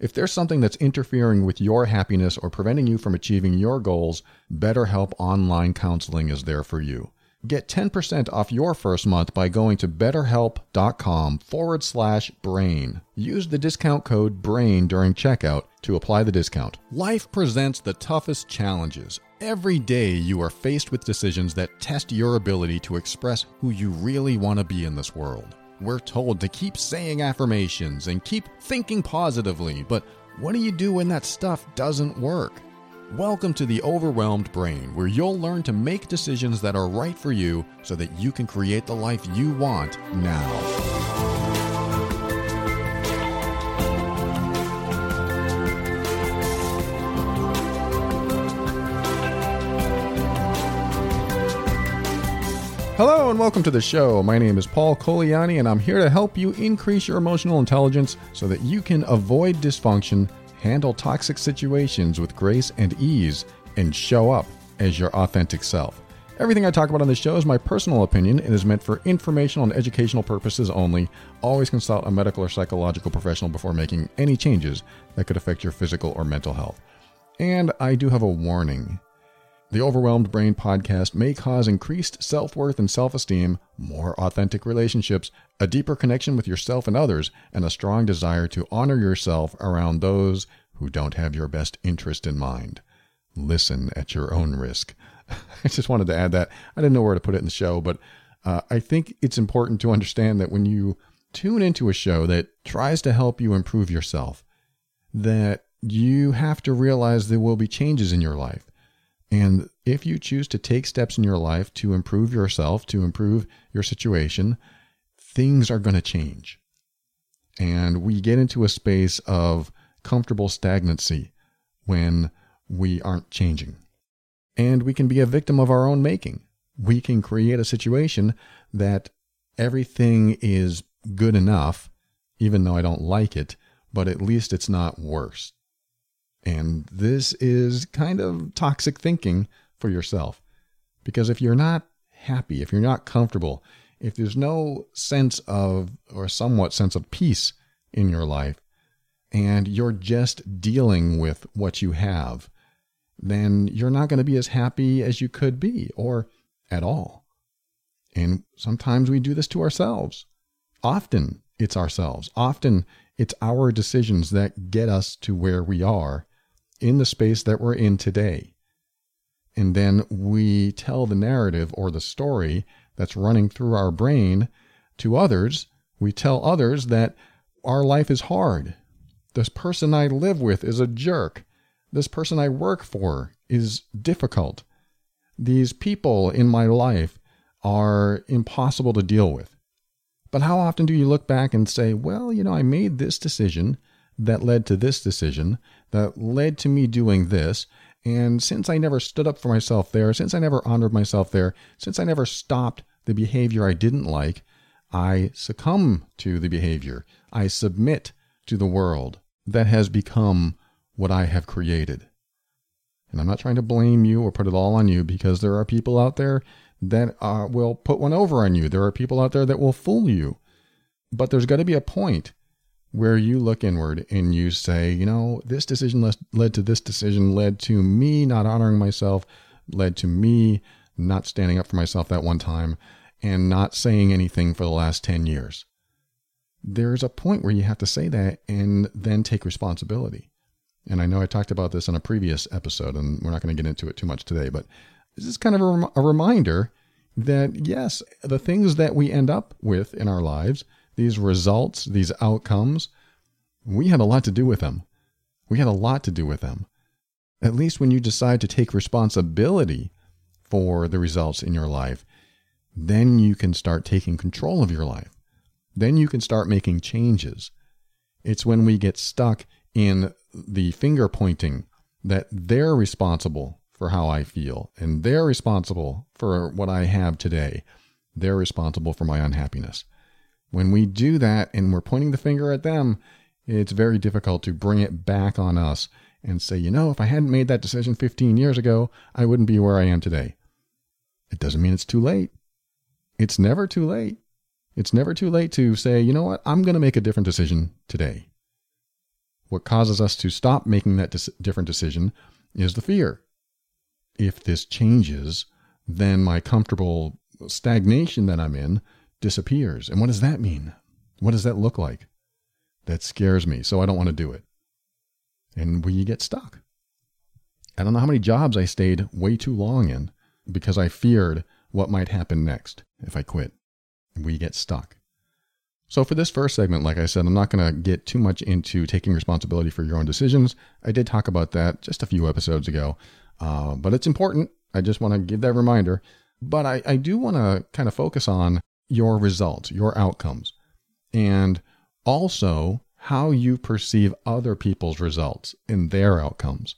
If there's something that's interfering with your happiness or preventing you from achieving your goals, BetterHelp Online Counseling is there for you. Get 10% off your first month by going to betterhelp.com forward slash brain. Use the discount code BRAIN during checkout to apply the discount. Life presents the toughest challenges. Every day you are faced with decisions that test your ability to express who you really want to be in this world. We're told to keep saying affirmations and keep thinking positively, but what do you do when that stuff doesn't work? Welcome to the Overwhelmed Brain, where you'll learn to make decisions that are right for you so that you can create the life you want now. Hello and welcome to the show. My name is Paul Colaianni and I'm here to help you increase your emotional intelligence so that you can avoid dysfunction, handle toxic situations with grace and ease, and show up as your authentic self. Everything I talk about on this show is my personal opinion and is meant for informational and educational purposes only. Always consult a medical or psychological professional before making any changes that could affect your physical or mental health. And I do have a warning. The Overwhelmed Brain podcast may cause increased self worth and self esteem, more authentic relationships, a deeper connection with yourself and others, and a strong desire to honor yourself around those who don't have your best interest in mind. Listen at your own risk. I just wanted to add that. I didn't know where to put it in the show, but uh, I think it's important to understand that when you tune into a show that tries to help you improve yourself, that you have to realize there will be changes in your life and if you choose to take steps in your life to improve yourself, to improve your situation, things are going to change. And we get into a space of comfortable stagnancy when we aren't changing. And we can be a victim of our own making. We can create a situation that everything is good enough, even though I don't like it, but at least it's not worse. And this is kind of toxic thinking for yourself. Because if you're not happy, if you're not comfortable, if there's no sense of, or somewhat sense of peace in your life, and you're just dealing with what you have, then you're not going to be as happy as you could be, or at all. And sometimes we do this to ourselves. Often it's ourselves. Often it's our decisions that get us to where we are in the space that we're in today. And then we tell the narrative or the story that's running through our brain to others. We tell others that our life is hard. This person I live with is a jerk. This person I work for is difficult. These people in my life are impossible to deal with. But how often do you look back and say, well, you know, I made this decision that led to this decision, that led to me doing this. And since I never stood up for myself there, since I never honored myself there, since I never stopped the behavior I didn't like, I succumb to the behavior. I submit to the world that has become what I have created. And I'm not trying to blame you or put it all on you because there are people out there that uh, will put one over on you. There are people out there that will fool you. But there's got to be a point where you look inward and you say, you know, this decision led to this decision, led to me not honoring myself, led to me not standing up for myself that one time, and not saying anything for the last 10 years. There's a point where you have to say that and then take responsibility. And I know I talked about this in a previous episode, and we're not going to get into it too much today, but this is kind of a, a reminder that yes, the things that we end up with in our lives these results, these outcomes, we had a lot to do with them. We had a lot to do with them. At least when you decide to take responsibility for the results in your life, then you can start taking control of your life. Then you can start making changes. It's when we get stuck in the finger pointing that they're responsible for how I feel and they're responsible for what I have today. They're responsible for my unhappiness. When we do that and we're pointing the finger at them, it's very difficult to bring it back on us and say, you know, if I hadn't made that decision 15 years ago, I wouldn't be where I am today. It doesn't mean it's too late. It's never too late. It's never too late to say, you know what, I'm going to make a different decision today. What causes us to stop making that dis- different decision is the fear. If this changes, then my comfortable stagnation that I'm in disappears. And what does that mean? What does that look like? That scares me, so I don't want to do it. And we get stuck. I don't know how many jobs I stayed way too long in because I feared what might happen next if I quit. We get stuck. So, for this first segment, like I said, I'm not going to get too much into taking responsibility for your own decisions. I did talk about that just a few episodes ago, uh, but it's important. I just want to give that reminder. But I, I do want to kind of focus on your results, your outcomes, and also how you perceive other people's results and their outcomes.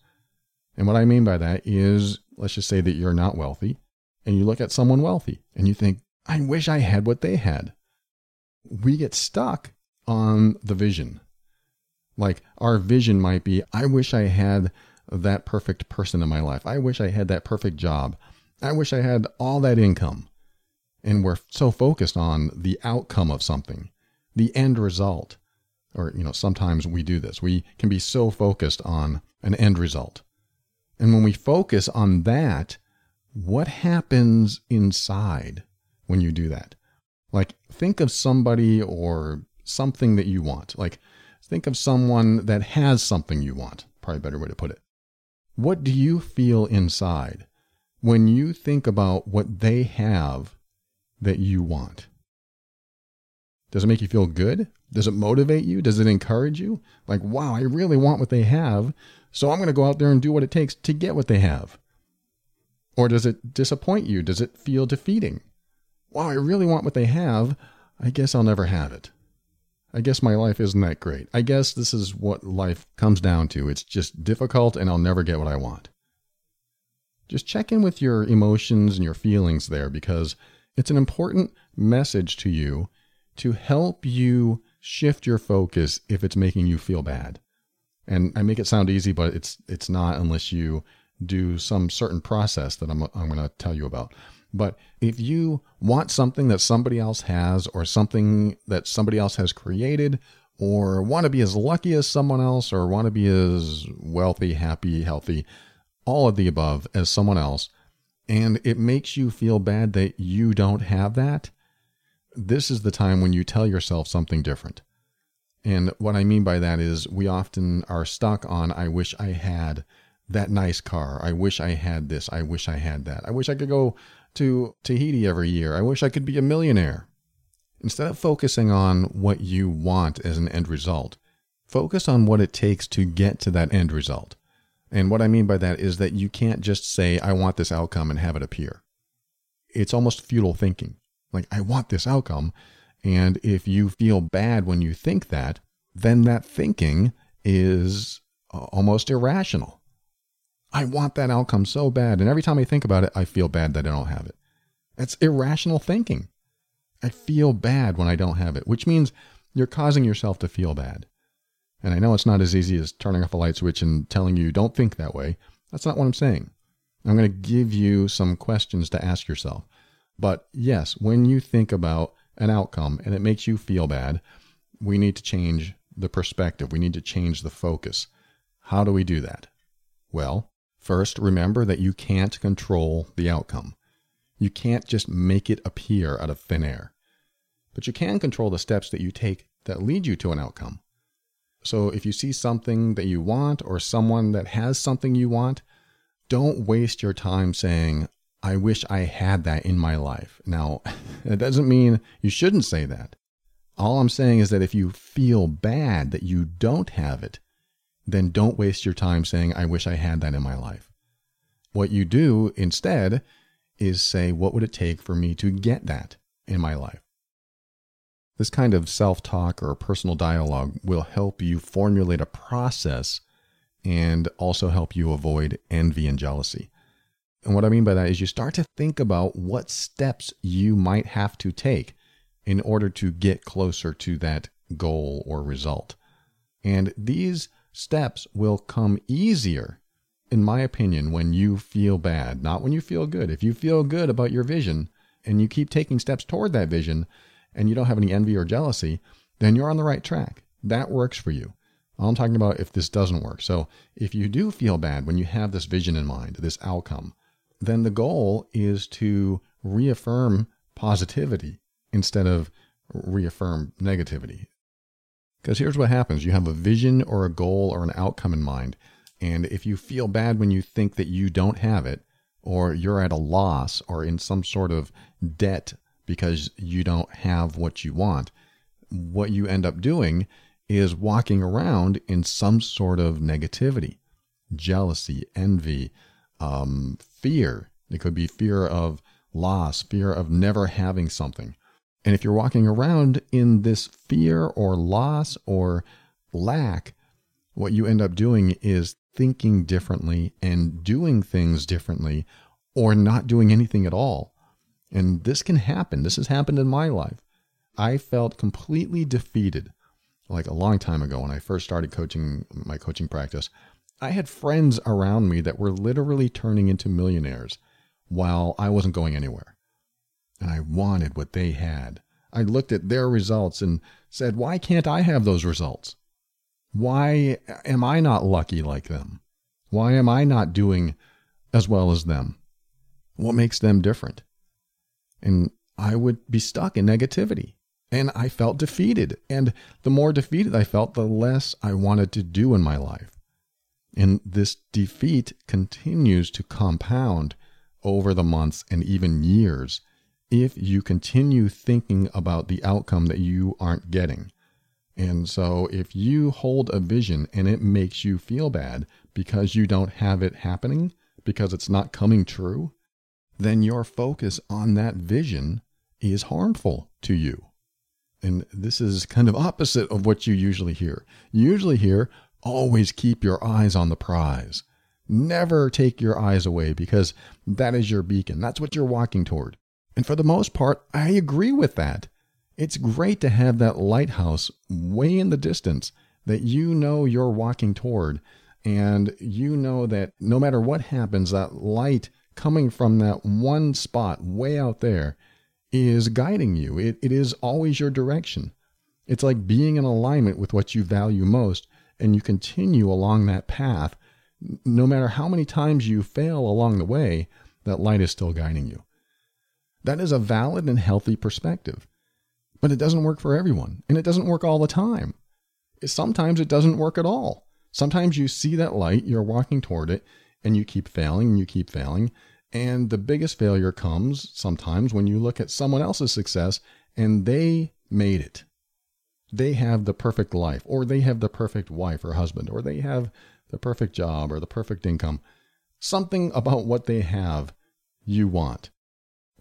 And what I mean by that is, let's just say that you're not wealthy and you look at someone wealthy and you think, I wish I had what they had. We get stuck on the vision. Like our vision might be, I wish I had that perfect person in my life. I wish I had that perfect job. I wish I had all that income. And we're so focused on the outcome of something, the end result. Or, you know, sometimes we do this. We can be so focused on an end result. And when we focus on that, what happens inside when you do that? Like, think of somebody or something that you want. Like, think of someone that has something you want. Probably a better way to put it. What do you feel inside when you think about what they have that you want? Does it make you feel good? Does it motivate you? Does it encourage you? Like, wow, I really want what they have. So I'm going to go out there and do what it takes to get what they have. Or does it disappoint you? Does it feel defeating? Wow, I really want what they have. I guess I'll never have it. I guess my life isn't that great. I guess this is what life comes down to. It's just difficult and I'll never get what I want. Just check in with your emotions and your feelings there because it's an important message to you to help you shift your focus if it's making you feel bad. And I make it sound easy, but it's it's not unless you do some certain process that I'm I'm going to tell you about. But if you want something that somebody else has or something that somebody else has created or want to be as lucky as someone else or want to be as wealthy, happy, healthy, all of the above as someone else, and it makes you feel bad that you don't have that, this is the time when you tell yourself something different. And what I mean by that is we often are stuck on, I wish I had that nice car. I wish I had this. I wish I had that. I wish I could go to Tahiti every year. I wish I could be a millionaire. Instead of focusing on what you want as an end result, focus on what it takes to get to that end result. And what I mean by that is that you can't just say, I want this outcome and have it appear. It's almost futile thinking. Like, I want this outcome. And if you feel bad when you think that, then that thinking is uh, almost irrational. I want that outcome so bad. And every time I think about it, I feel bad that I don't have it. That's irrational thinking. I feel bad when I don't have it, which means you're causing yourself to feel bad. And I know it's not as easy as turning off a light switch and telling you don't think that way. That's not what I'm saying. I'm going to give you some questions to ask yourself. But yes, when you think about an outcome and it makes you feel bad, we need to change the perspective. We need to change the focus. How do we do that? Well, first, remember that you can't control the outcome. You can't just make it appear out of thin air. But you can control the steps that you take that lead you to an outcome. So if you see something that you want or someone that has something you want, don't waste your time saying, I wish I had that in my life. Now, it doesn't mean you shouldn't say that. All I'm saying is that if you feel bad that you don't have it, then don't waste your time saying, I wish I had that in my life. What you do instead is say, what would it take for me to get that in my life? This kind of self talk or personal dialogue will help you formulate a process and also help you avoid envy and jealousy. And what I mean by that is you start to think about what steps you might have to take in order to get closer to that goal or result. And these steps will come easier, in my opinion, when you feel bad, not when you feel good. If you feel good about your vision and you keep taking steps toward that vision and you don't have any envy or jealousy, then you're on the right track. That works for you. I'm talking about if this doesn't work. So if you do feel bad when you have this vision in mind, this outcome, then the goal is to reaffirm positivity instead of reaffirm negativity. Because here's what happens you have a vision or a goal or an outcome in mind. And if you feel bad when you think that you don't have it, or you're at a loss or in some sort of debt because you don't have what you want, what you end up doing is walking around in some sort of negativity, jealousy, envy, um, fear. It could be fear of loss, fear of never having something. And if you're walking around in this fear or loss or lack, what you end up doing is thinking differently and doing things differently or not doing anything at all. And this can happen. This has happened in my life. I felt completely defeated like a long time ago when I first started coaching my coaching practice. I had friends around me that were literally turning into millionaires while I wasn't going anywhere. And I wanted what they had. I looked at their results and said, why can't I have those results? Why am I not lucky like them? Why am I not doing as well as them? What makes them different? And I would be stuck in negativity. And I felt defeated. And the more defeated I felt, the less I wanted to do in my life. And this defeat continues to compound over the months and even years if you continue thinking about the outcome that you aren't getting. And so if you hold a vision and it makes you feel bad because you don't have it happening, because it's not coming true, then your focus on that vision is harmful to you. And this is kind of opposite of what you usually hear. You usually hear, always keep your eyes on the prize. Never take your eyes away because that is your beacon. That's what you're walking toward. And for the most part, I agree with that. It's great to have that lighthouse way in the distance that you know you're walking toward. And you know that no matter what happens, that light coming from that one spot way out there is guiding you. It, it is always your direction. It's like being in alignment with what you value most, and you continue along that path. No matter how many times you fail along the way, that light is still guiding you. That is a valid and healthy perspective. But it doesn't work for everyone, and it doesn't work all the time. Sometimes it doesn't work at all. Sometimes you see that light, you're walking toward it, and you keep failing and you keep failing. And the biggest failure comes sometimes when you look at someone else's success and they made it. They have the perfect life, or they have the perfect wife or husband, or they have the perfect job or the perfect income. Something about what they have you want.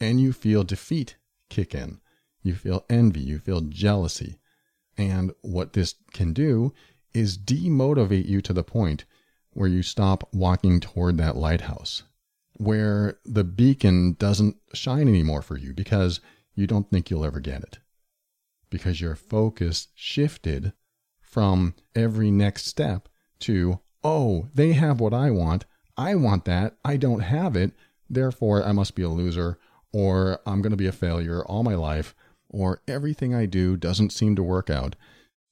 And you feel defeat kick in. You feel envy. You feel jealousy. And what this can do is demotivate you to the point where you stop walking toward that lighthouse, where the beacon doesn't shine anymore for you because you don't think you'll ever get it. Because your focus shifted from every next step to, oh, they have what I want. I want that. I don't have it. Therefore, I must be a loser, or I'm going to be a failure all my life, or everything I do doesn't seem to work out.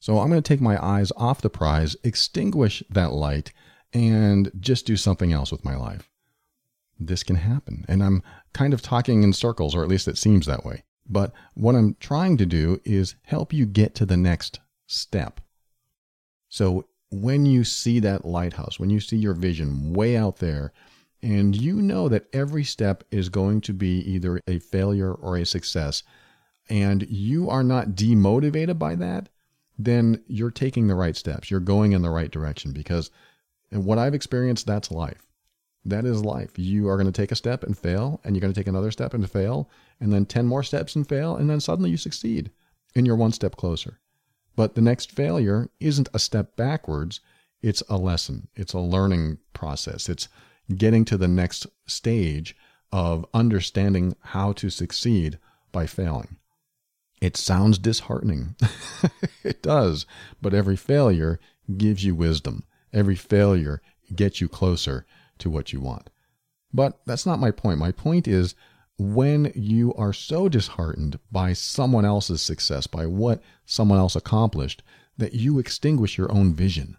So I'm going to take my eyes off the prize, extinguish that light, and just do something else with my life. This can happen. And I'm kind of talking in circles, or at least it seems that way. But what I'm trying to do is help you get to the next step. So when you see that lighthouse, when you see your vision way out there, and you know that every step is going to be either a failure or a success, and you are not demotivated by that, then you're taking the right steps. You're going in the right direction because and what I've experienced, that's life. That is life. You are going to take a step and fail, and you're going to take another step and fail, and then 10 more steps and fail, and then suddenly you succeed. and you're one step closer. But the next failure isn't a step backwards, it's a lesson, it's a learning process, it's getting to the next stage of understanding how to succeed by failing. It sounds disheartening. it does. But every failure gives you wisdom. Every failure gets you closer to what you want. But that's not my point. My point is when you are so disheartened by someone else's success, by what someone else accomplished, that you extinguish your own vision.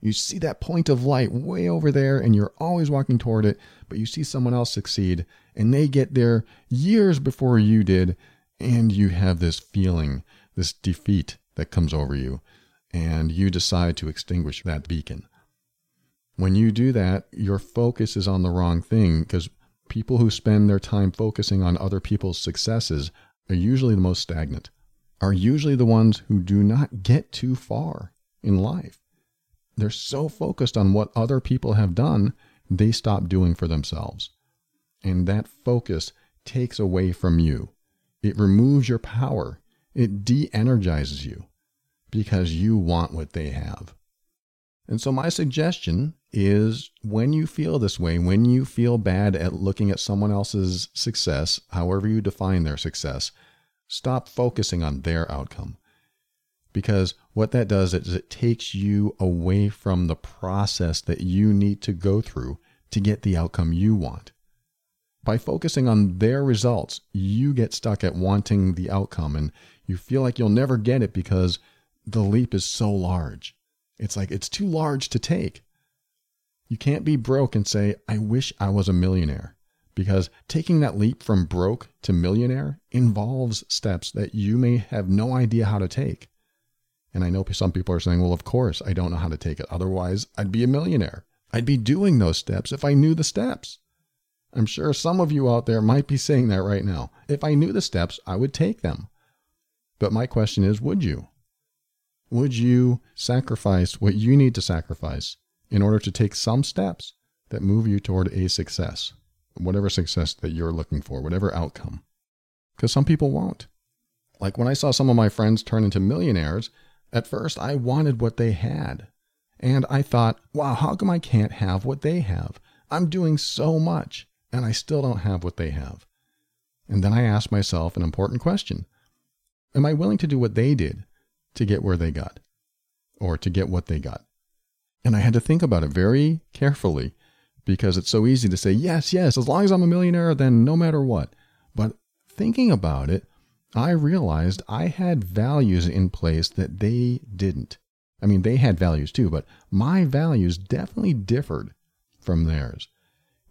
You see that point of light way over there and you're always walking toward it, but you see someone else succeed and they get there years before you did and you have this feeling, this defeat that comes over you, and you decide to extinguish that beacon. When you do that, your focus is on the wrong thing because people who spend their time focusing on other people's successes are usually the most stagnant, are usually the ones who do not get too far in life. They're so focused on what other people have done, they stop doing for themselves. And that focus takes away from you. It removes your power. It de energizes you because you want what they have. And so, my suggestion is when you feel this way, when you feel bad at looking at someone else's success, however you define their success, stop focusing on their outcome. Because what that does is it takes you away from the process that you need to go through to get the outcome you want. By focusing on their results, you get stuck at wanting the outcome and you feel like you'll never get it because the leap is so large. It's like it's too large to take. You can't be broke and say, I wish I was a millionaire. Because taking that leap from broke to millionaire involves steps that you may have no idea how to take. And I know some people are saying, well, of course, I don't know how to take it. Otherwise, I'd be a millionaire. I'd be doing those steps if I knew the steps. I'm sure some of you out there might be saying that right now. If I knew the steps, I would take them. But my question is would you? Would you sacrifice what you need to sacrifice in order to take some steps that move you toward a success, whatever success that you're looking for, whatever outcome? Because some people won't. Like when I saw some of my friends turn into millionaires, at first I wanted what they had. And I thought, wow, how come I can't have what they have? I'm doing so much and I still don't have what they have. And then I asked myself an important question Am I willing to do what they did to get where they got or to get what they got? And I had to think about it very carefully because it's so easy to say, yes, yes, as long as I'm a millionaire, then no matter what. But thinking about it, I realized I had values in place that they didn't. I mean, they had values too, but my values definitely differed from theirs.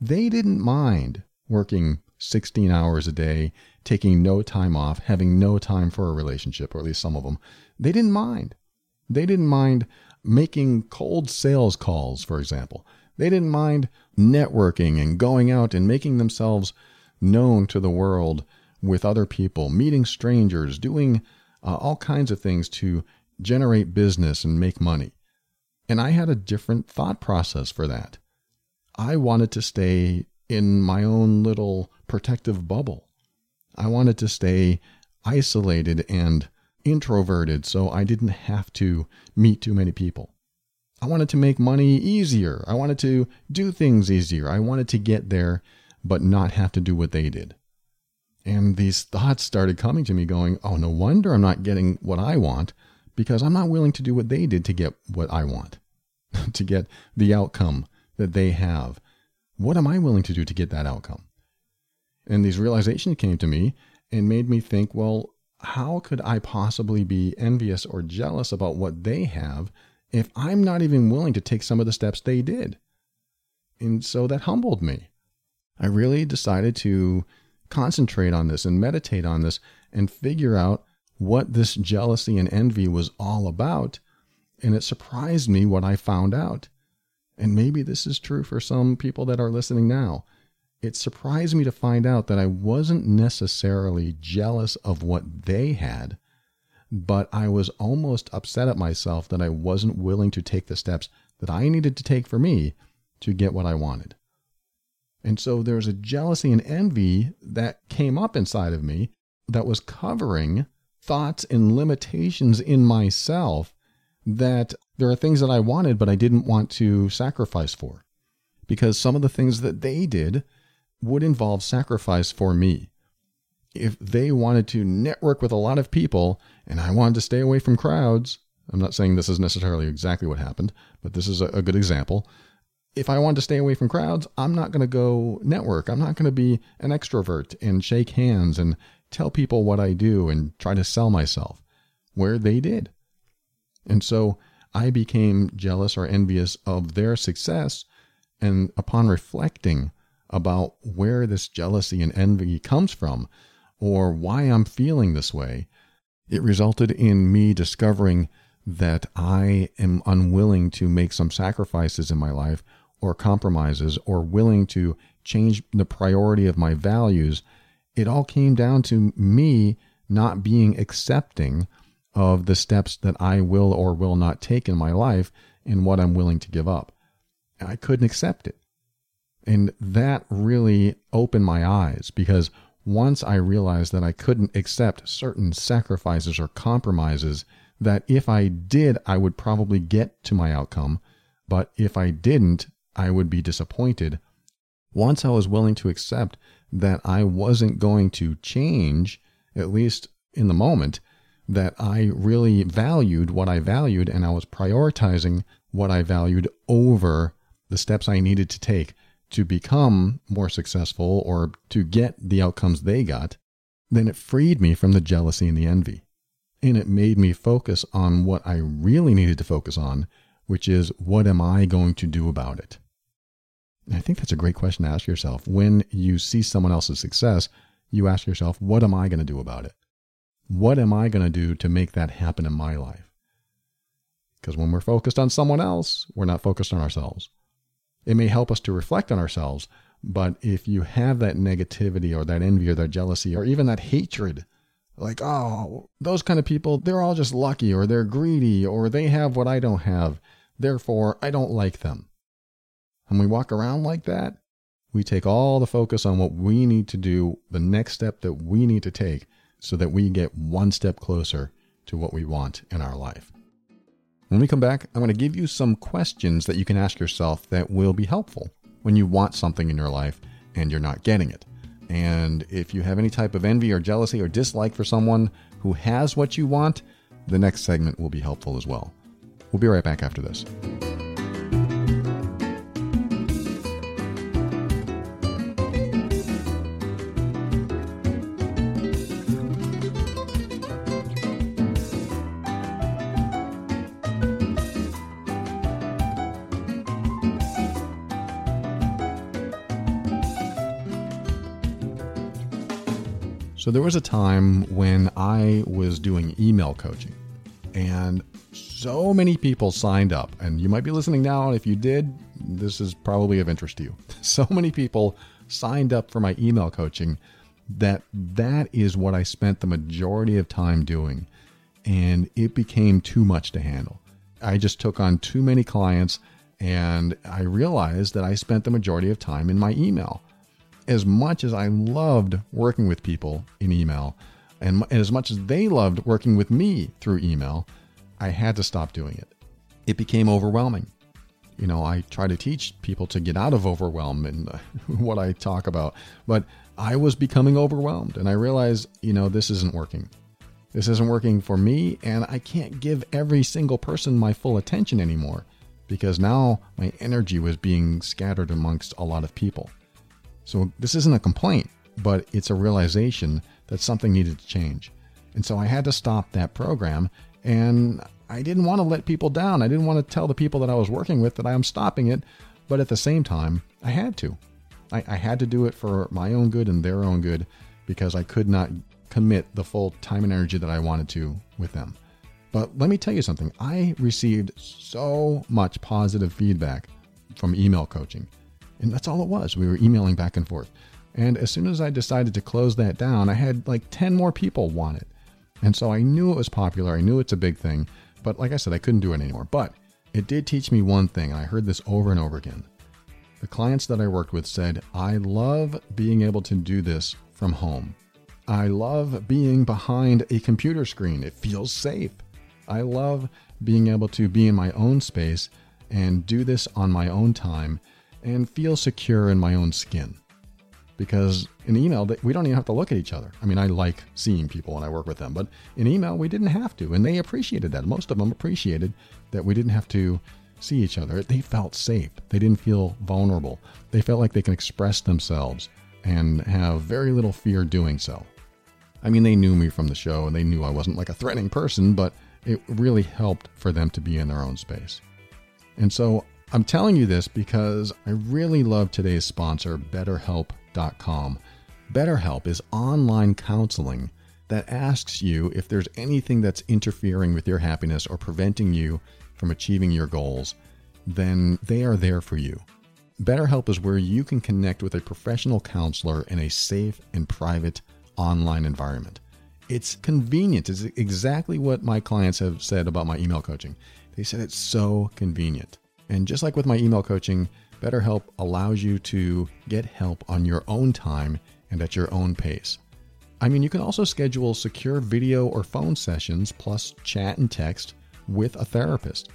They didn't mind working 16 hours a day, taking no time off, having no time for a relationship, or at least some of them. They didn't mind. They didn't mind making cold sales calls, for example. They didn't mind networking and going out and making themselves known to the world with other people, meeting strangers, doing uh, all kinds of things to generate business and make money. And I had a different thought process for that. I wanted to stay in my own little protective bubble. I wanted to stay isolated and introverted so I didn't have to meet too many people. I wanted to make money easier. I wanted to do things easier. I wanted to get there, but not have to do what they did. And these thoughts started coming to me going, oh, no wonder I'm not getting what I want because I'm not willing to do what they did to get what I want, to get the outcome that they have. What am I willing to do to get that outcome? And these realizations came to me and made me think, well, how could I possibly be envious or jealous about what they have if I'm not even willing to take some of the steps they did? And so that humbled me. I really decided to concentrate on this and meditate on this and figure out what this jealousy and envy was all about. And it surprised me what I found out. And maybe this is true for some people that are listening now. It surprised me to find out that I wasn't necessarily jealous of what they had, but I was almost upset at myself that I wasn't willing to take the steps that I needed to take for me to get what I wanted. And so there's a jealousy and envy that came up inside of me that was covering thoughts and limitations in myself that there are things that I wanted, but I didn't want to sacrifice for. Because some of the things that they did would involve sacrifice for me. If they wanted to network with a lot of people and I wanted to stay away from crowds, I'm not saying this is necessarily exactly what happened, but this is a, good example. If I wanted to stay away from crowds, I'm not going to go network. I'm not going to be an extrovert and shake hands and tell people what I do and try to sell myself, where they did. And so I became jealous or envious of their success. And upon reflecting about where this jealousy and envy comes from, or why I'm feeling this way, it resulted in me discovering that I am unwilling to make some sacrifices in my life or compromises or willing to change the priority of my values. It all came down to me not being accepting of the steps that I will or will not take in my life and what I'm willing to give up. I couldn't accept it. And that really opened my eyes because once I realized that I couldn't accept certain sacrifices or compromises, that if I did, I would probably get to my outcome, but if I didn't, I would be disappointed. Once I was willing to accept that I wasn't going to change, at least in the moment, that I really valued what I valued and I was prioritizing what I valued over the steps I needed to take to become more successful or to get the outcomes they got, then it freed me from the jealousy and the envy. And it made me focus on what I really needed to focus on, which is what am I going to do about it? And I think that's a great question to ask yourself. When you see someone else's success, you ask yourself, what am I going to do about it? What am I going to do to make that happen in my life? Because when we're focused on someone else, we're not focused on ourselves. It may help us to reflect on ourselves, but if you have that negativity or that envy or that jealousy or even that hatred, like, oh, those kind of people, they're all just lucky or they're greedy or they have what I don't have. Therefore, I don't like them. And we walk around like that, we take all the focus on what we need to do, the next step that we need to take so that we get one step closer to what we want in our life. When we come back, I'm going to give you some questions that you can ask yourself that will be helpful when you want something in your life and you're not getting it. And if you have any type of envy or jealousy or dislike for someone who has what you want, the next segment will be helpful as well. We'll be right back after this. So there was a time when I was doing email coaching and so many people signed up. And you might be listening now. And if you did, this is probably of interest to you. So many people signed up for my email coaching that that is what I spent the majority of time doing. And it became too much to handle. I just took on too many clients and I realized that I spent the majority of time in my email as much as I loved working with people in email, and as much as they loved working with me through email, I had to stop doing it. It became overwhelming. You know, I try to teach people to get out of overwhelm and what I talk about, but I was becoming overwhelmed and I realized, you know, this isn't working. This isn't working for me, and I can't give every single person my full attention anymore because now my energy was being scattered amongst a lot of people. So this isn't a complaint, but it's a realization that something needed to change. And so I had to stop that program and I didn't want to let people down. I didn't want to tell the people that I was working with that I am stopping it, but at the same time, I had to. I, I had to do it for my own good and their own good because I could not commit the full time and energy that I wanted to with them. But let me tell you something I received so much positive feedback from email coaching. And that's all it was. We were emailing back and forth. And as soon as I decided to close that down, I had like 10 more people want it. And so I knew it was popular. I knew it's a big thing. But like I said, I couldn't do it anymore. But it did teach me one thing. And I heard this over and over again. The clients that I worked with said, I love being able to do this from home. I love being behind a computer screen. It feels safe. I love being able to be in my own space and do this on my own time and feel secure in my own skin. Because in email, we don't even have to look at each other. I mean, I like seeing people when I work with them, but in email, we didn't have to. And they appreciated that. Most of them appreciated that we didn't have to see each other. They felt safe. They didn't feel vulnerable. They felt like they can express themselves and have very little fear doing so. I mean, they knew me from the show and they knew I wasn't like a threatening person, but it really helped for them to be in their own space. And so I'm telling you this because I really love today's sponsor, BetterHelp.com. BetterHelp is online counseling that asks you if there's anything that's interfering with your happiness or preventing you from achieving your goals, then they are there for you. BetterHelp is where you can connect with a professional counselor in a safe and private online environment. It's convenient. It's exactly what my clients have said about my email coaching. They said it's so convenient. And just like with my email coaching, BetterHelp allows you to get help on your own time and at your own pace. I mean, you can also schedule secure video or phone sessions plus chat and text with a therapist.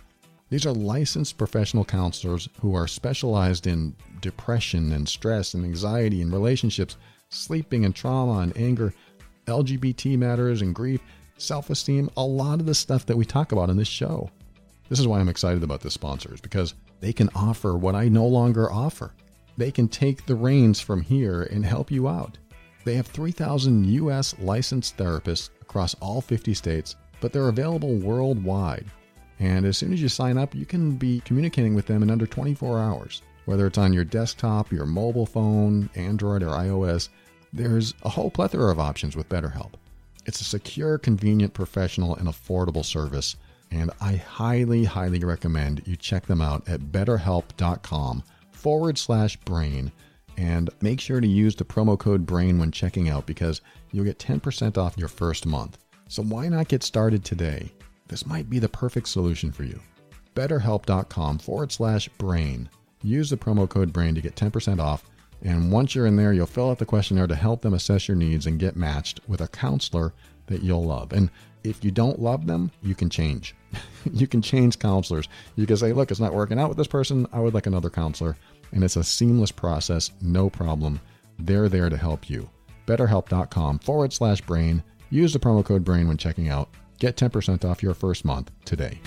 These are licensed professional counselors who are specialized in depression and stress and anxiety and relationships, sleeping and trauma and anger, LGBT matters and grief, self esteem, a lot of the stuff that we talk about in this show. This is why I'm excited about this sponsors because they can offer what I no longer offer. They can take the reins from here and help you out. They have 3,000 US licensed therapists across all 50 states, but they're available worldwide. And as soon as you sign up, you can be communicating with them in under 24 hours. Whether it's on your desktop, your mobile phone, Android, or iOS, there's a whole plethora of options with BetterHelp. It's a secure, convenient, professional, and affordable service and I highly, highly recommend you check them out at betterhelp.com forward slash brain. And make sure to use the promo code BRAIN when checking out because you'll get 10% off your first month. So why not get started today? This might be the perfect solution for you. BetterHelp.com forward slash brain. Use the promo code BRAIN to get 10% off. And once you're in there, you'll fill out the questionnaire to help them assess your needs and get matched with a counselor that you'll love. And if you don't love them, you can change. you can change counselors. You can say, look, it's not working out with this person. I would like another counselor. And it's a seamless process, no problem. They're there to help you. BetterHelp.com forward slash brain. Use the promo code BRAIN when checking out. Get 10% off your first month today.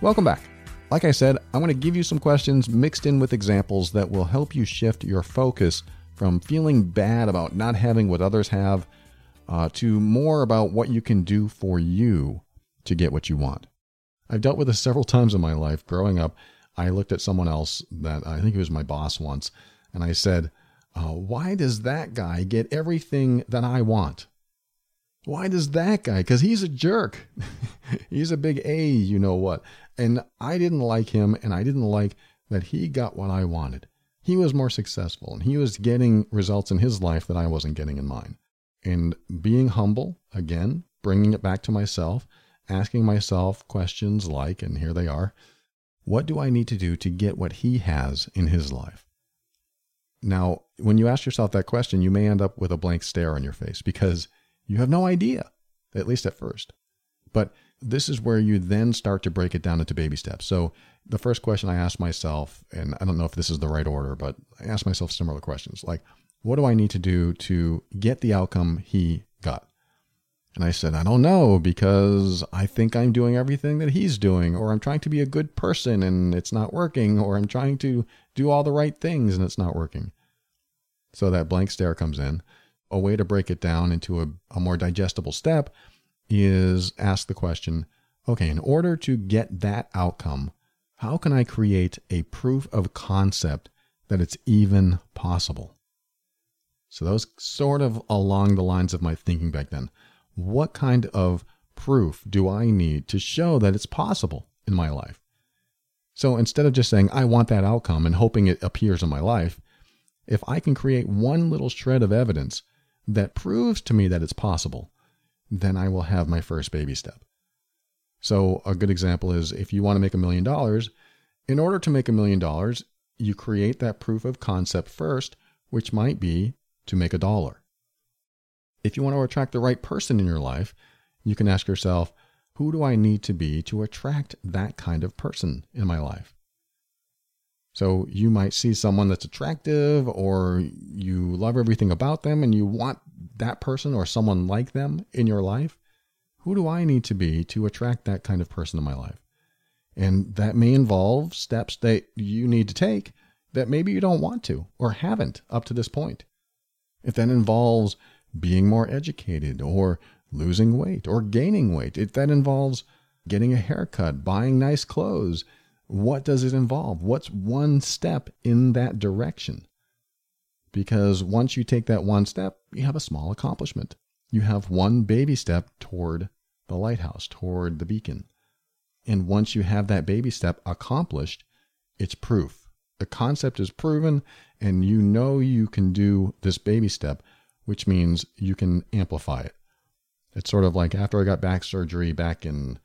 Welcome back. Like I said, I want to give you some questions mixed in with examples that will help you shift your focus from feeling bad about not having what others have uh, to more about what you can do for you to get what you want. I've dealt with this several times in my life. Growing up, I looked at someone else that I think it was my boss once, and I said, uh, Why does that guy get everything that I want? Why does that guy? Because he's a jerk. he's a big A, you know what. And I didn't like him, and I didn't like that he got what I wanted. He was more successful, and he was getting results in his life that I wasn't getting in mine. And being humble, again, bringing it back to myself, asking myself questions like, and here they are what do I need to do to get what he has in his life? Now, when you ask yourself that question, you may end up with a blank stare on your face because you have no idea, at least at first. But this is where you then start to break it down into baby steps. So the first question I ask myself, and I don't know if this is the right order, but I ask myself similar questions like, what do I need to do to get the outcome he got? And I said, I don't know because I think I'm doing everything that he's doing, or I'm trying to be a good person and it's not working, or I'm trying to do all the right things and it's not working. So that blank stare comes in. A way to break it down into a, a more digestible step is ask the question okay, in order to get that outcome, how can I create a proof of concept that it's even possible? So, those sort of along the lines of my thinking back then. What kind of proof do I need to show that it's possible in my life? So, instead of just saying, I want that outcome and hoping it appears in my life, if I can create one little shred of evidence that proves to me that it's possible, then I will have my first baby step. So, a good example is if you want to make a million dollars, in order to make a million dollars, you create that proof of concept first, which might be to make a dollar. If you want to attract the right person in your life, you can ask yourself, who do I need to be to attract that kind of person in my life? So you might see someone that's attractive or you love everything about them and you want that person or someone like them in your life. Who do I need to be to attract that kind of person in my life? And that may involve steps that you need to take that maybe you don't want to or haven't up to this point. If that involves being more educated or losing weight or gaining weight, if that involves getting a haircut, buying nice clothes, what does it involve? What's one step in that direction? Because once you take that one step, you have a small accomplishment. You have one baby step toward the lighthouse, toward the beacon. And once you have that baby step accomplished, it's proof. The concept is proven, and you know you can do this baby step, which means you can amplify it. It's sort of like after I got back surgery back in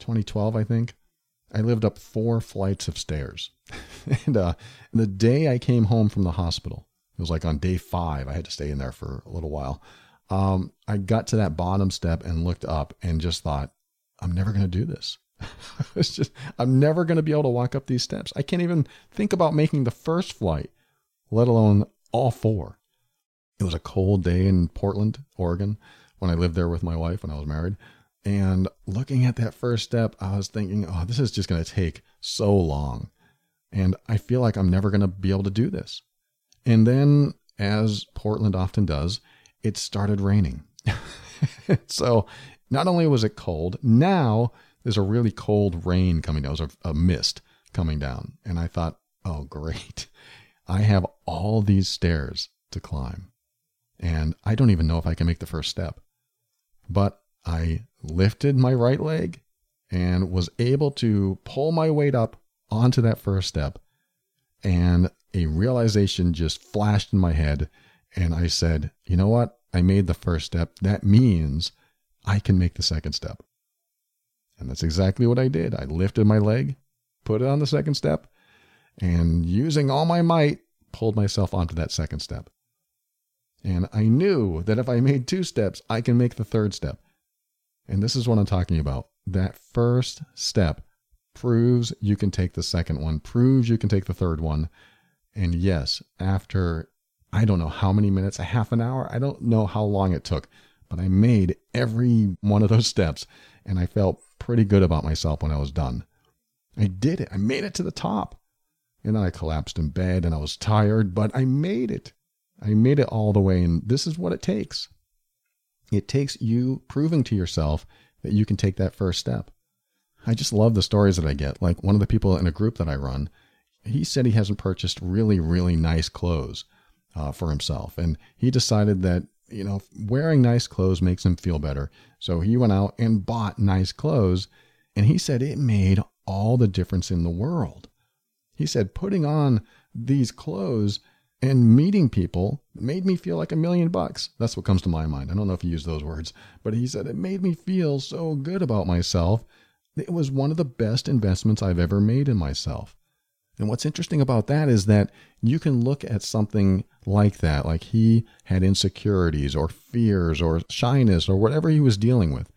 2012, I think, I lived up four flights of stairs. and uh, the day I came home from the hospital, it was like on day five, I had to stay in there for a little while. Um, I got to that bottom step and looked up and just thought, I'm never going to do this. it's just, I'm never going to be able to walk up these steps. I can't even think about making the first flight, let alone all four. It was a cold day in Portland, Oregon, when I lived there with my wife when I was married. And looking at that first step, I was thinking, oh, this is just going to take so long. And I feel like I'm never going to be able to do this. And then, as Portland often does, it started raining. so not only was it cold, now there's a really cold rain coming down. There's a, a mist coming down. And I thought, oh, great. I have all these stairs to climb. And I don't even know if I can make the first step. But I lifted my right leg and was able to pull my weight up onto that first step. And a realization just flashed in my head. And I said, you know what? I made the first step. That means I can make the second step. And that's exactly what I did. I lifted my leg, put it on the second step, and using all my might, pulled myself onto that second step. And I knew that if I made two steps, I can make the third step. And this is what I'm talking about. That first step proves you can take the second one, proves you can take the third one. And yes, after I don't know how many minutes, a half an hour, I don't know how long it took, but I made every one of those steps and I felt pretty good about myself when I was done. I did it. I made it to the top. And then I collapsed in bed and I was tired, but I made it. I made it all the way. And this is what it takes. It takes you proving to yourself that you can take that first step. I just love the stories that I get. Like one of the people in a group that I run, he said he hasn't purchased really, really nice clothes uh, for himself. And he decided that, you know, wearing nice clothes makes him feel better. So he went out and bought nice clothes. And he said it made all the difference in the world. He said putting on these clothes and meeting people made me feel like a million bucks. That's what comes to my mind. I don't know if he used those words, but he said it made me feel so good about myself. It was one of the best investments I've ever made in myself. And what's interesting about that is that you can look at something like that, like he had insecurities or fears or shyness or whatever he was dealing with.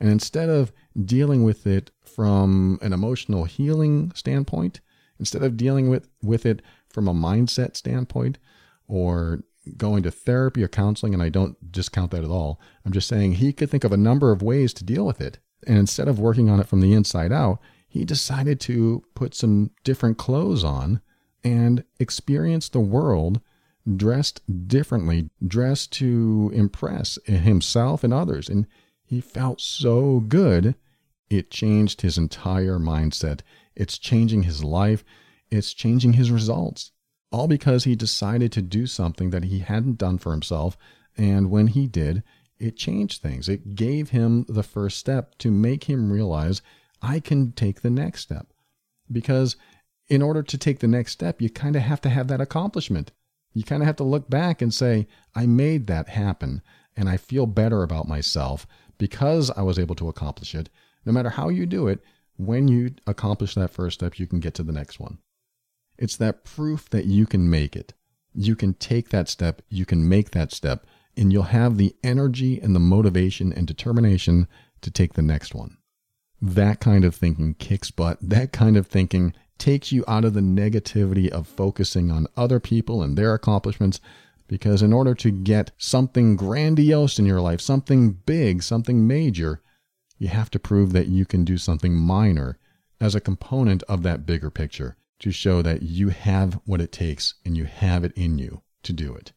And instead of dealing with it from an emotional healing standpoint, instead of dealing with, with it from a mindset standpoint or going to therapy or counseling, and I don't discount that at all. I'm just saying he could think of a number of ways to deal with it. And instead of working on it from the inside out, he decided to put some different clothes on and experience the world dressed differently, dressed to impress himself and others. And he felt so good. It changed his entire mindset. It's changing his life. It's changing his results. All because he decided to do something that he hadn't done for himself. And when he did, it changed things. It gave him the first step to make him realize I can take the next step. Because in order to take the next step, you kind of have to have that accomplishment. You kind of have to look back and say, I made that happen and I feel better about myself because I was able to accomplish it. No matter how you do it, when you accomplish that first step, you can get to the next one. It's that proof that you can make it. You can take that step, you can make that step, and you'll have the energy and the motivation and determination to take the next one. That kind of thinking kicks butt. That kind of thinking takes you out of the negativity of focusing on other people and their accomplishments. Because in order to get something grandiose in your life, something big, something major, you have to prove that you can do something minor as a component of that bigger picture to show that you have what it takes and you have it in you to do it.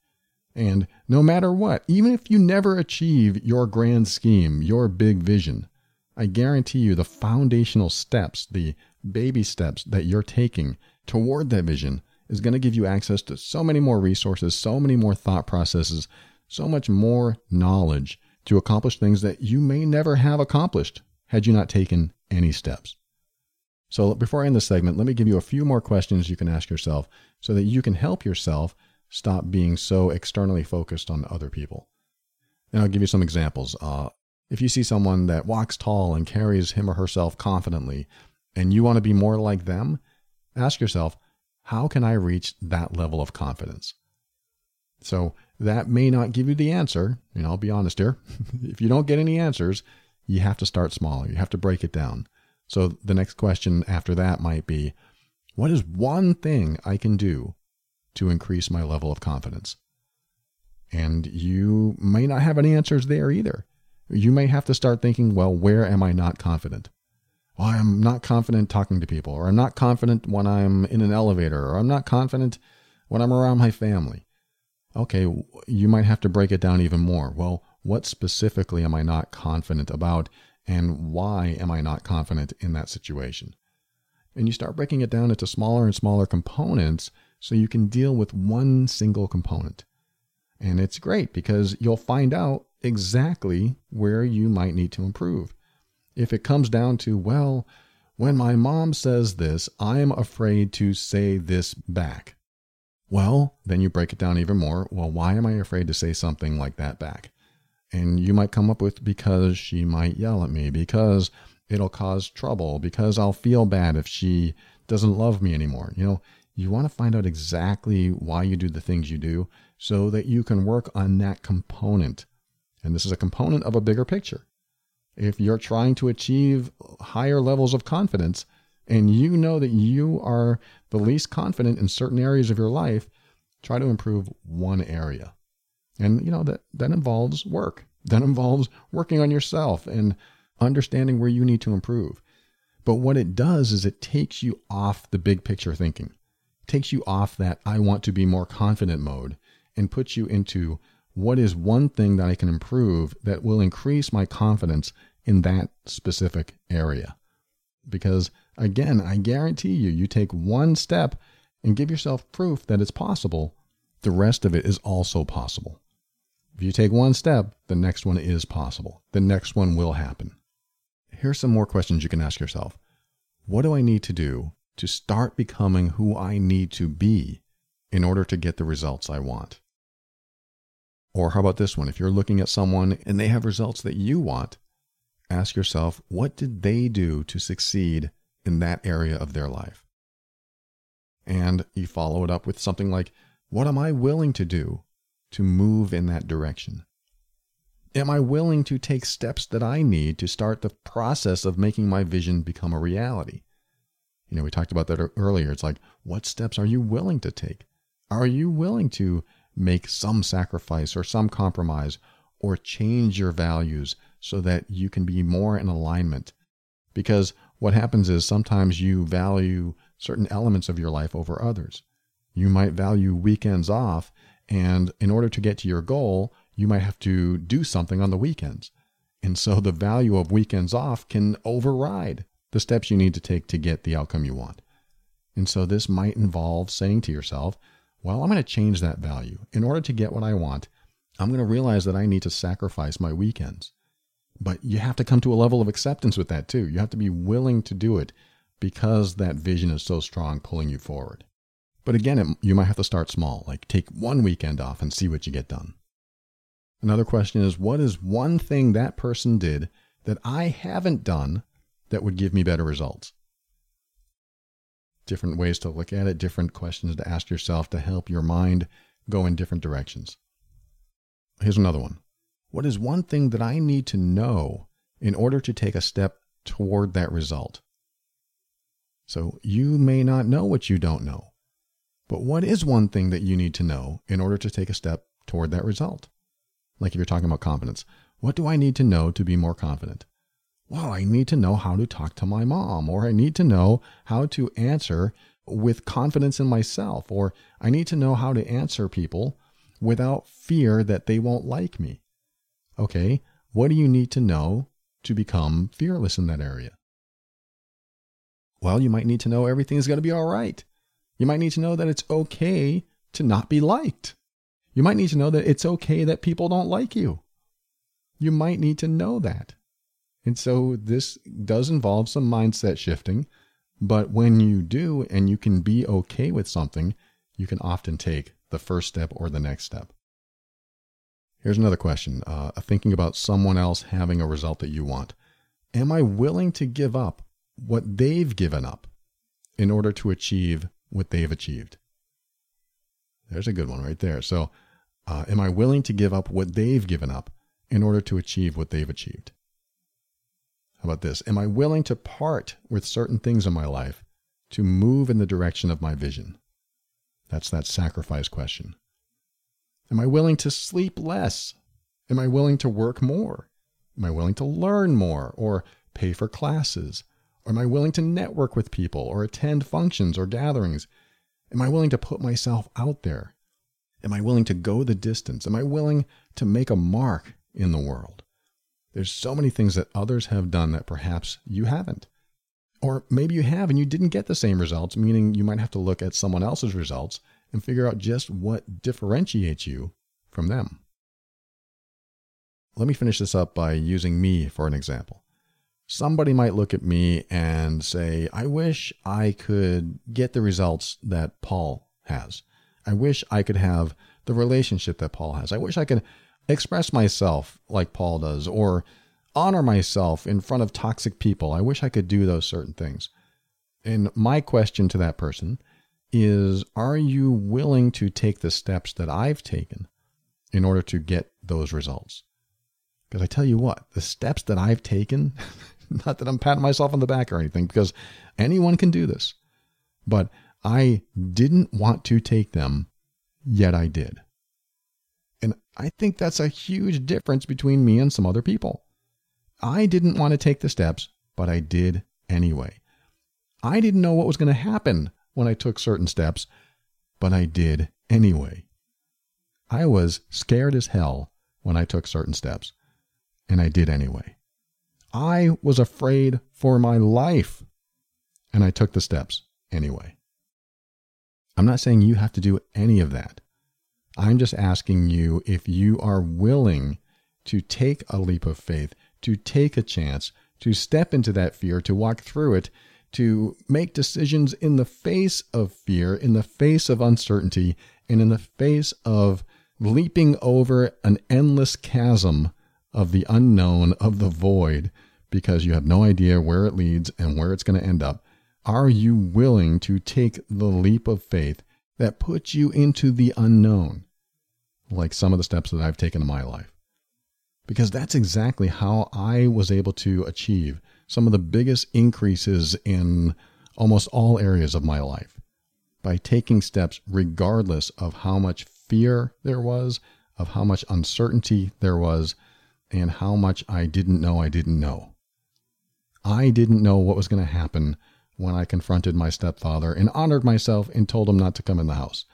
And no matter what, even if you never achieve your grand scheme, your big vision, I guarantee you the foundational steps, the baby steps that you're taking toward that vision is going to give you access to so many more resources, so many more thought processes, so much more knowledge to accomplish things that you may never have accomplished had you not taken any steps. So, before I end this segment, let me give you a few more questions you can ask yourself so that you can help yourself stop being so externally focused on other people. And I'll give you some examples. Uh, if you see someone that walks tall and carries him or herself confidently, and you want to be more like them, ask yourself, how can I reach that level of confidence? So that may not give you the answer. and I'll be honest here. if you don't get any answers, you have to start smaller. You have to break it down. So the next question after that might be what is one thing I can do to increase my level of confidence? And you may not have any answers there either. You may have to start thinking, well, where am I not confident? Well, I'm not confident talking to people, or I'm not confident when I'm in an elevator, or I'm not confident when I'm around my family. Okay, you might have to break it down even more. Well, what specifically am I not confident about and why am I not confident in that situation? And you start breaking it down into smaller and smaller components so you can deal with one single component. And it's great because you'll find out exactly where you might need to improve. If it comes down to, well, when my mom says this, I'm afraid to say this back. Well, then you break it down even more. Well, why am I afraid to say something like that back? And you might come up with because she might yell at me, because it'll cause trouble, because I'll feel bad if she doesn't love me anymore. You know, you want to find out exactly why you do the things you do so that you can work on that component. And this is a component of a bigger picture. If you're trying to achieve higher levels of confidence and you know that you are the least confident in certain areas of your life, try to improve one area. And you know that that involves work. That involves working on yourself and understanding where you need to improve. But what it does is it takes you off the big picture thinking. Takes you off that I want to be more confident mode and puts you into what is one thing that I can improve that will increase my confidence in that specific area. Because again, I guarantee you, you take one step and give yourself proof that it's possible, the rest of it is also possible. If you take one step, the next one is possible. The next one will happen. Here's some more questions you can ask yourself. What do I need to do to start becoming who I need to be in order to get the results I want? Or how about this one? If you're looking at someone and they have results that you want, ask yourself, what did they do to succeed in that area of their life? And you follow it up with something like, what am I willing to do to move in that direction? Am I willing to take steps that I need to start the process of making my vision become a reality? You know, we talked about that earlier. It's like, what steps are you willing to take? Are you willing to make some sacrifice or some compromise or change your values so that you can be more in alignment? Because what happens is sometimes you value certain elements of your life over others. You might value weekends off and in order to get to your goal, you might have to do something on the weekends. And so the value of weekends off can override the steps you need to take to get the outcome you want. And so this might involve saying to yourself, well, I'm going to change that value. In order to get what I want, I'm going to realize that I need to sacrifice my weekends. But you have to come to a level of acceptance with that too. You have to be willing to do it because that vision is so strong pulling you forward. But again, it, you might have to start small, like take one weekend off and see what you get done. Another question is what is one thing that person did that I haven't done that would give me better results? Different ways to look at it, different questions to ask yourself to help your mind go in different directions. Here's another one. What is one thing that I need to know in order to take a step toward that result? So you may not know what you don't know. But what is one thing that you need to know in order to take a step toward that result? Like if you're talking about confidence, what do I need to know to be more confident? Well, I need to know how to talk to my mom, or I need to know how to answer with confidence in myself, or I need to know how to answer people without fear that they won't like me. Okay, what do you need to know to become fearless in that area? Well, you might need to know everything is going to be all right. You might need to know that it's okay to not be liked. You might need to know that it's okay that people don't like you. You might need to know that. And so this does involve some mindset shifting. But when you do and you can be okay with something, you can often take the first step or the next step. Here's another question uh, thinking about someone else having a result that you want. Am I willing to give up what they've given up in order to achieve what they've achieved. There's a good one right there. So, uh, am I willing to give up what they've given up in order to achieve what they've achieved? How about this? Am I willing to part with certain things in my life to move in the direction of my vision? That's that sacrifice question. Am I willing to sleep less? Am I willing to work more? Am I willing to learn more or pay for classes? Am I willing to network with people or attend functions or gatherings? Am I willing to put myself out there? Am I willing to go the distance? Am I willing to make a mark in the world? There's so many things that others have done that perhaps you haven't. Or maybe you have and you didn't get the same results, meaning you might have to look at someone else's results and figure out just what differentiates you from them. Let me finish this up by using me for an example somebody might look at me and say, I wish I could get the results that Paul has. I wish I could have the relationship that Paul has. I wish I could express myself like Paul does or honor myself in front of toxic people. I wish I could do those certain things. And my question to that person is Are you willing to take the steps that I've taken in order to get those results? Because I tell you what, the steps that I've taken Not that I'm patting myself on the back or anything, because anyone can do this. But I didn't want to take them, yet I did. I think that's a huge difference between me and some other people. I didn't want to take the steps, but I did anyway. I didn't know what was going to happen when I took certain steps, but I did anyway. I was scared as hell when I took certain steps, and I did anyway. I was afraid for my life. And I took the steps anyway. I'm not saying you have to do any of that. I'm just asking you if you are willing to take a leap of faith, to take a chance, to step into that fear, to walk through it, to make decisions in the face of fear, in the face of uncertainty, and in the face of leaping over an endless chasm of the unknown, of the void, because you have no idea where it leads and where it's going to end up. Are you willing to take the leap of faith that puts you into the unknown, like some of the steps that I've taken in my life? Because that's exactly how I was able to achieve some of the biggest increases in almost all areas of my life by taking steps regardless of how much fear there was, of how much uncertainty there was, and how much I didn't know I didn't know. I didn't know what was going to happen when I confronted my stepfather and honored myself and told him not to come in the house.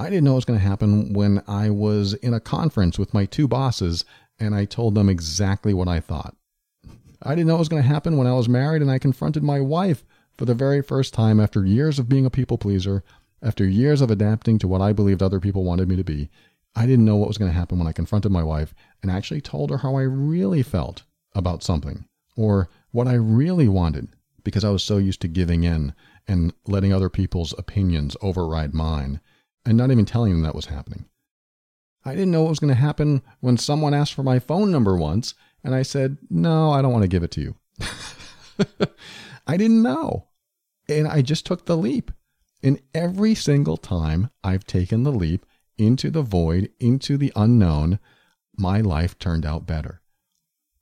I didn't know what was going to happen when I was in a conference with my two bosses and I told them exactly what I thought. I didn't know what was going to happen when I was married and I confronted my wife for the very first time after years of being a people pleaser, after years of adapting to what I believed other people wanted me to be. I didn't know what was going to happen when I confronted my wife and actually told her how I really felt about something or what I really wanted because I was so used to giving in and letting other people's opinions override mine and not even telling them that was happening. I didn't know what was going to happen when someone asked for my phone number once and I said, No, I don't want to give it to you. I didn't know. And I just took the leap. And every single time I've taken the leap into the void, into the unknown, my life turned out better.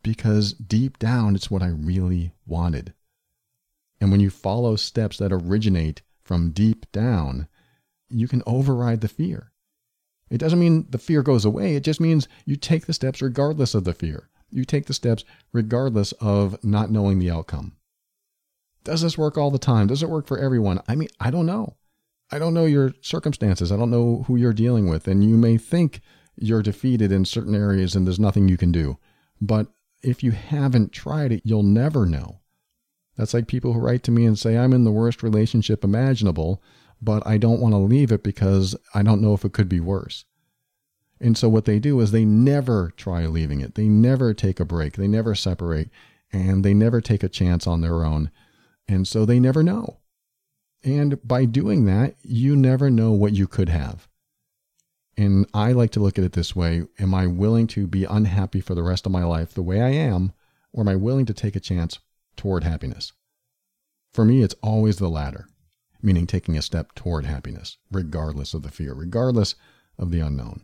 Because deep down, it's what I really wanted. And when you follow steps that originate from deep down, you can override the fear. It doesn't mean the fear goes away. It just means you take the steps regardless of the fear. You take the steps regardless of not knowing the outcome. Does this work all the time? Does it work for everyone? I mean, I don't know. I don't know your circumstances. I don't know who you're dealing with. And you may think you're defeated in certain areas and there's nothing you can do. But if you haven't tried it, you'll never know. That's like people who write to me and say, I'm in the worst relationship imaginable, but I don't want to leave it because I don't know if it could be worse. And so what they do is they never try leaving it. They never take a break. They never separate and they never take a chance on their own. And so they never know. And by doing that, you never know what you could have. And I like to look at it this way Am I willing to be unhappy for the rest of my life the way I am, or am I willing to take a chance toward happiness? For me, it's always the latter, meaning taking a step toward happiness, regardless of the fear, regardless of the unknown.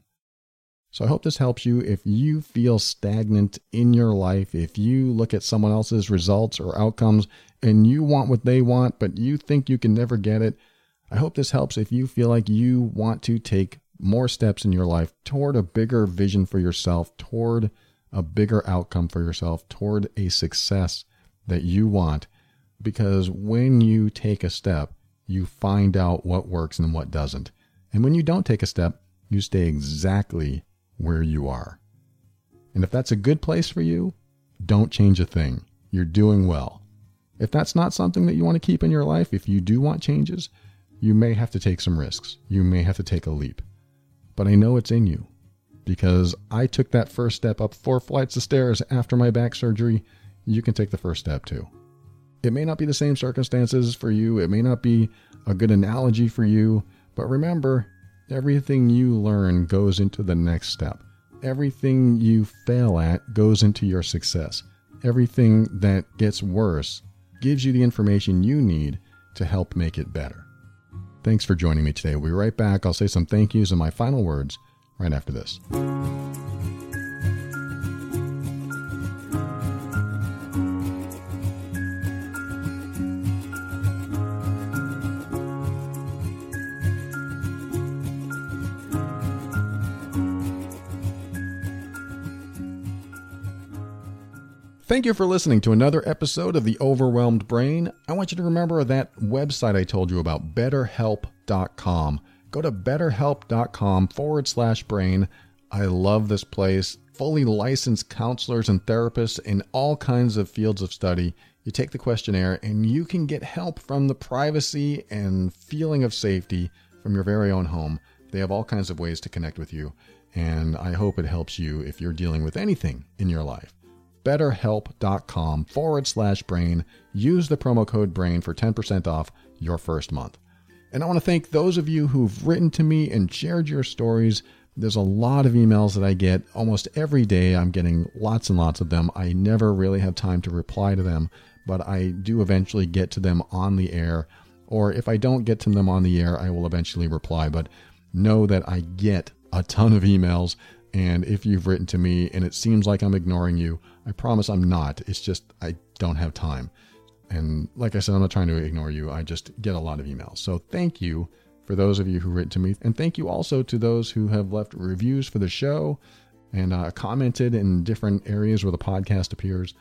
So I hope this helps you. If you feel stagnant in your life, if you look at someone else's results or outcomes and you want what they want, but you think you can never get it, I hope this helps if you feel like you want to take more steps in your life toward a bigger vision for yourself, toward a bigger outcome for yourself, toward a success that you want. Because when you take a step, you find out what works and what doesn't. And when you don't take a step, you stay exactly where you are. And if that's a good place for you, don't change a thing. You're doing well. If that's not something that you want to keep in your life, if you do want changes, you may have to take some risks. You may have to take a leap. But I know it's in you because I took that first step up four flights of stairs after my back surgery. You can take the first step too. It may not be the same circumstances for you, it may not be a good analogy for you, but remember, Everything you learn goes into the next step. Everything you fail at goes into your success. Everything that gets worse gives you the information you need to help make it better. Thanks for joining me today. We'll be right back. I'll say some thank yous and my final words right after this. Thank you for listening to another episode of The Overwhelmed Brain. I want you to remember that website I told you about, betterhelp.com. Go to betterhelp.com forward slash brain. I love this place. Fully licensed counselors and therapists in all kinds of fields of study. You take the questionnaire and you can get help from the privacy and feeling of safety from your very own home. They have all kinds of ways to connect with you, and I hope it helps you if you're dealing with anything in your life betterhelp.com forward slash brain. Use the promo code BRAIN for 10% off your first month. And I want to thank those of you who've written to me and shared your stories. There's a lot of emails that I get almost every day. I'm getting lots and lots of them. I never really have time to reply to them, but I do eventually get to them on the air. Or if I don't get to them on the air, I will eventually reply. But know that I get a ton of emails. And if you've written to me and it seems like I'm ignoring you, I promise I'm not. It's just I don't have time. And like I said, I'm not trying to ignore you. I just get a lot of emails. So thank you for those of you who written to me. And thank you also to those who have left reviews for the show and uh, commented in different areas where the podcast appears.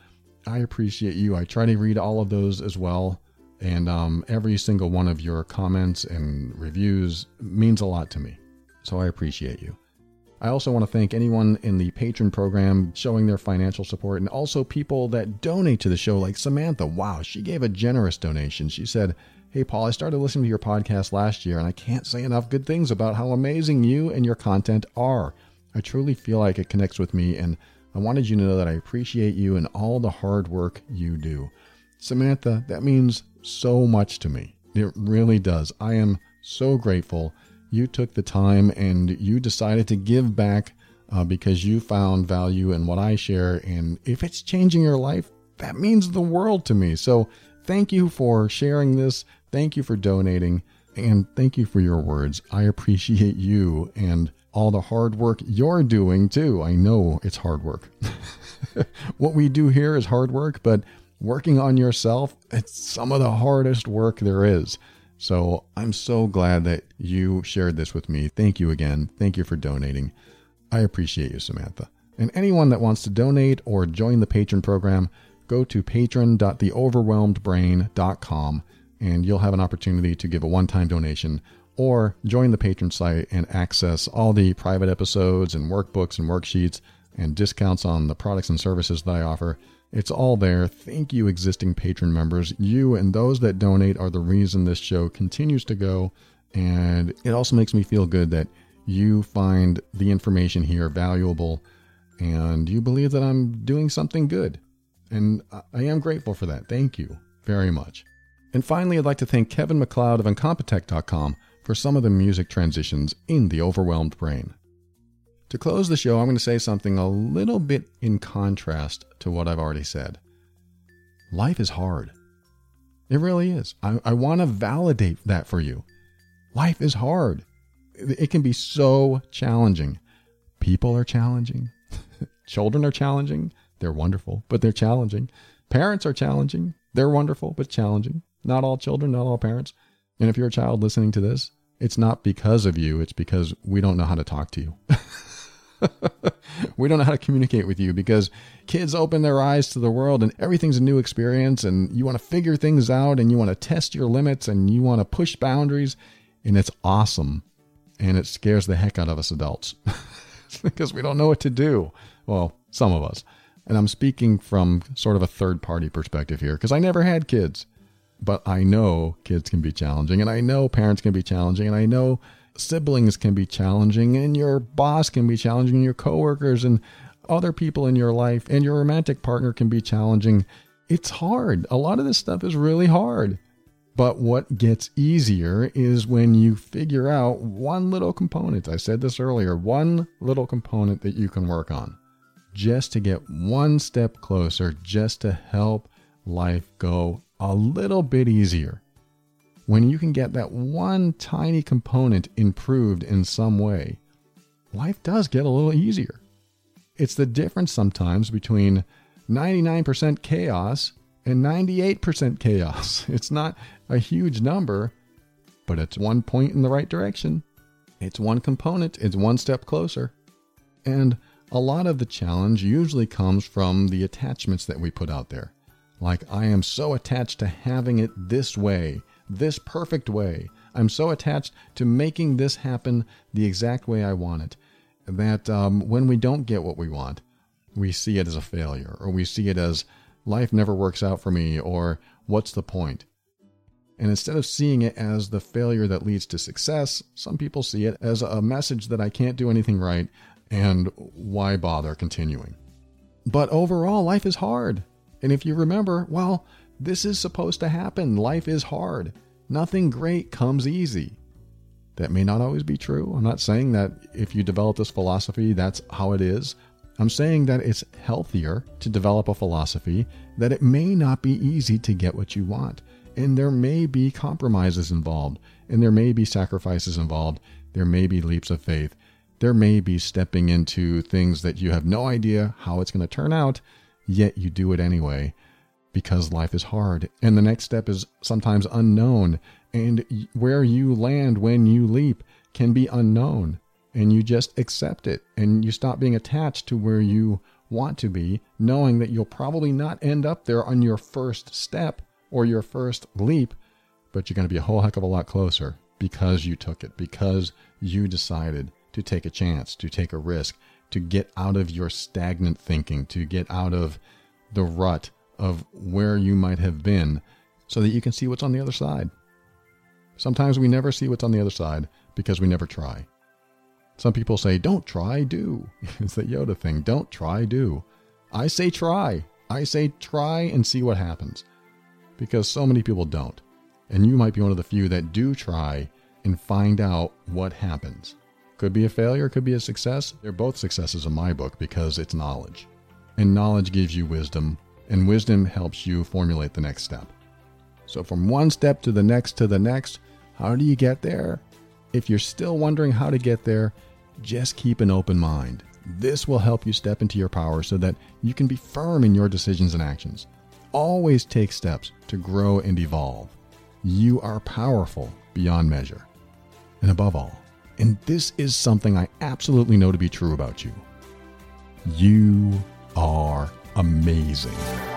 I appreciate you. I try to read all of those as well. And um, every single one of your comments and reviews means a lot to me. So I appreciate you. I also want to thank anyone in the patron program showing their financial support and also people that donate to the show, like Samantha. Wow, she gave a generous donation. She said, Hey, Paul, I started listening to your podcast last year, and I can't say enough good things about how amazing you and your content are. I truly feel like it connects with me, and I wanted you to know that I appreciate you and all the hard work you do. Samantha, that means so much to me. It really does. I am so grateful you took the time and you decided to give back uh, because you found value in what I share. And if it's changing your life, that means the world to me. So thank you for sharing this. Thank you for donating. And thank you for your words. I appreciate you and all the hard work you're doing too. I know it's hard work. what we do here is hard work, but working on yourself, it's some of the hardest work there is. So I'm so glad that you shared this with me. Thank you again. Thank you for donating. I appreciate you, Samantha. And anyone that wants to donate or join the patron program, go to patron.theoverwhelmedbrain.com and you'll have an opportunity to give a one time donation or join the patron site and access all the private episodes and workbooks and worksheets and discounts on the products and services that I offer. It's all there. Thank you, existing patron members. You and those that donate are the reason this show continues to go. And it also makes me feel good that you find the information here valuable and you believe that I'm doing something good. And I am grateful for that. Thank you very much. And finally, I'd like to thank Kevin MacLeod of Incompetech.com for some of the music transitions in The Overwhelmed Brain. To close the show, I'm going to say something a little bit in contrast to what I've already said. Life is hard. It really is. I, I want to validate that for you. Life is hard. It can be so challenging. People are challenging. Children are challenging. They're wonderful, but they're challenging. Parents are challenging. They're wonderful, but challenging. Not all children, not all parents. And if you're a child listening to this, it's not because of you, it's because we don't know how to talk to you. we don't know how to communicate with you because kids open their eyes to the world and everything's a new experience and you want to figure things out and you want to test your limits and you want to push boundaries and it's awesome and it scares the heck out of us adults because we don't know what to do. Well, some of us. And I'm speaking from sort of a third party perspective here because I never had kids but I know kids can be challenging, and I know parents can be challenging, and I know siblings can be challenging, and your boss can be challenging, your coworkers and other people in your life, and your romantic partner can be challenging. It's hard. A lot of this stuff is really hard. But what gets easier is when you figure out one little component. I said this earlier one little component that you can work on just to get one step closer, just to help life go a little bit easier. When you can get that one tiny component improved in some way, life does get a little easier. It's the difference sometimes between 99% chaos and 98% chaos. It's not a huge number, but it's one point in the right direction. It's one component, it's one step closer. And a lot of the challenge usually comes from the attachments that we put out there. Like, I am so attached to having it this way, this perfect way. I'm so attached to making this happen the exact way I want it that um, when we don't get what we want, we see it as a failure, or we see it as life never works out for me, or what's the point? And instead of seeing it as the failure that leads to success, some people see it as a message that I can't do anything right, and why bother continuing? But overall, life is hard. And if you remember, well, this is supposed to happen. Life is hard. Nothing great comes easy. That may not always be true. I'm not saying that if you develop this philosophy, that's how it is. I'm saying that it's healthier to develop a philosophy that it may not be easy to get what you want. And there may be compromises involved, and there may be sacrifices involved. There may be leaps of faith. There may be stepping into things that you have no idea how it's going to turn out, yet you do it anyway because life is hard. And the next step is sometimes unknown. And where you land when you leap can be unknown. And you just accept it. And you stop being attached to where you want to be knowing that you'll probably not end up there on your first step or your first leap but you're going to be a whole heck of a lot closer because you took it because you decided to take a chance to take a risk to get out of your stagnant thinking, to get out of the rut of where you might have been, so that you can see what's on the other side. Sometimes we never see what's on the other side because we never try. Some people say, don't try, do. it's the Yoda thing. Don't try, do. I say try. I say try and see what happens. Because so many people don't. And you might be one of the few that do try and find out what happens. Could be a failure, could be a success. They're both successes in my book because it's knowledge. And knowledge gives you wisdom, and wisdom helps you formulate the next step. So, from one step to the next to the next, how do you get there? If you're still wondering how to get there, just keep an open mind. This will help you step into your power so that you can be firm in your decisions and actions. Always take steps to grow and evolve. You are powerful beyond measure. And above all, and this is something I absolutely know to be true about you, you are amazing.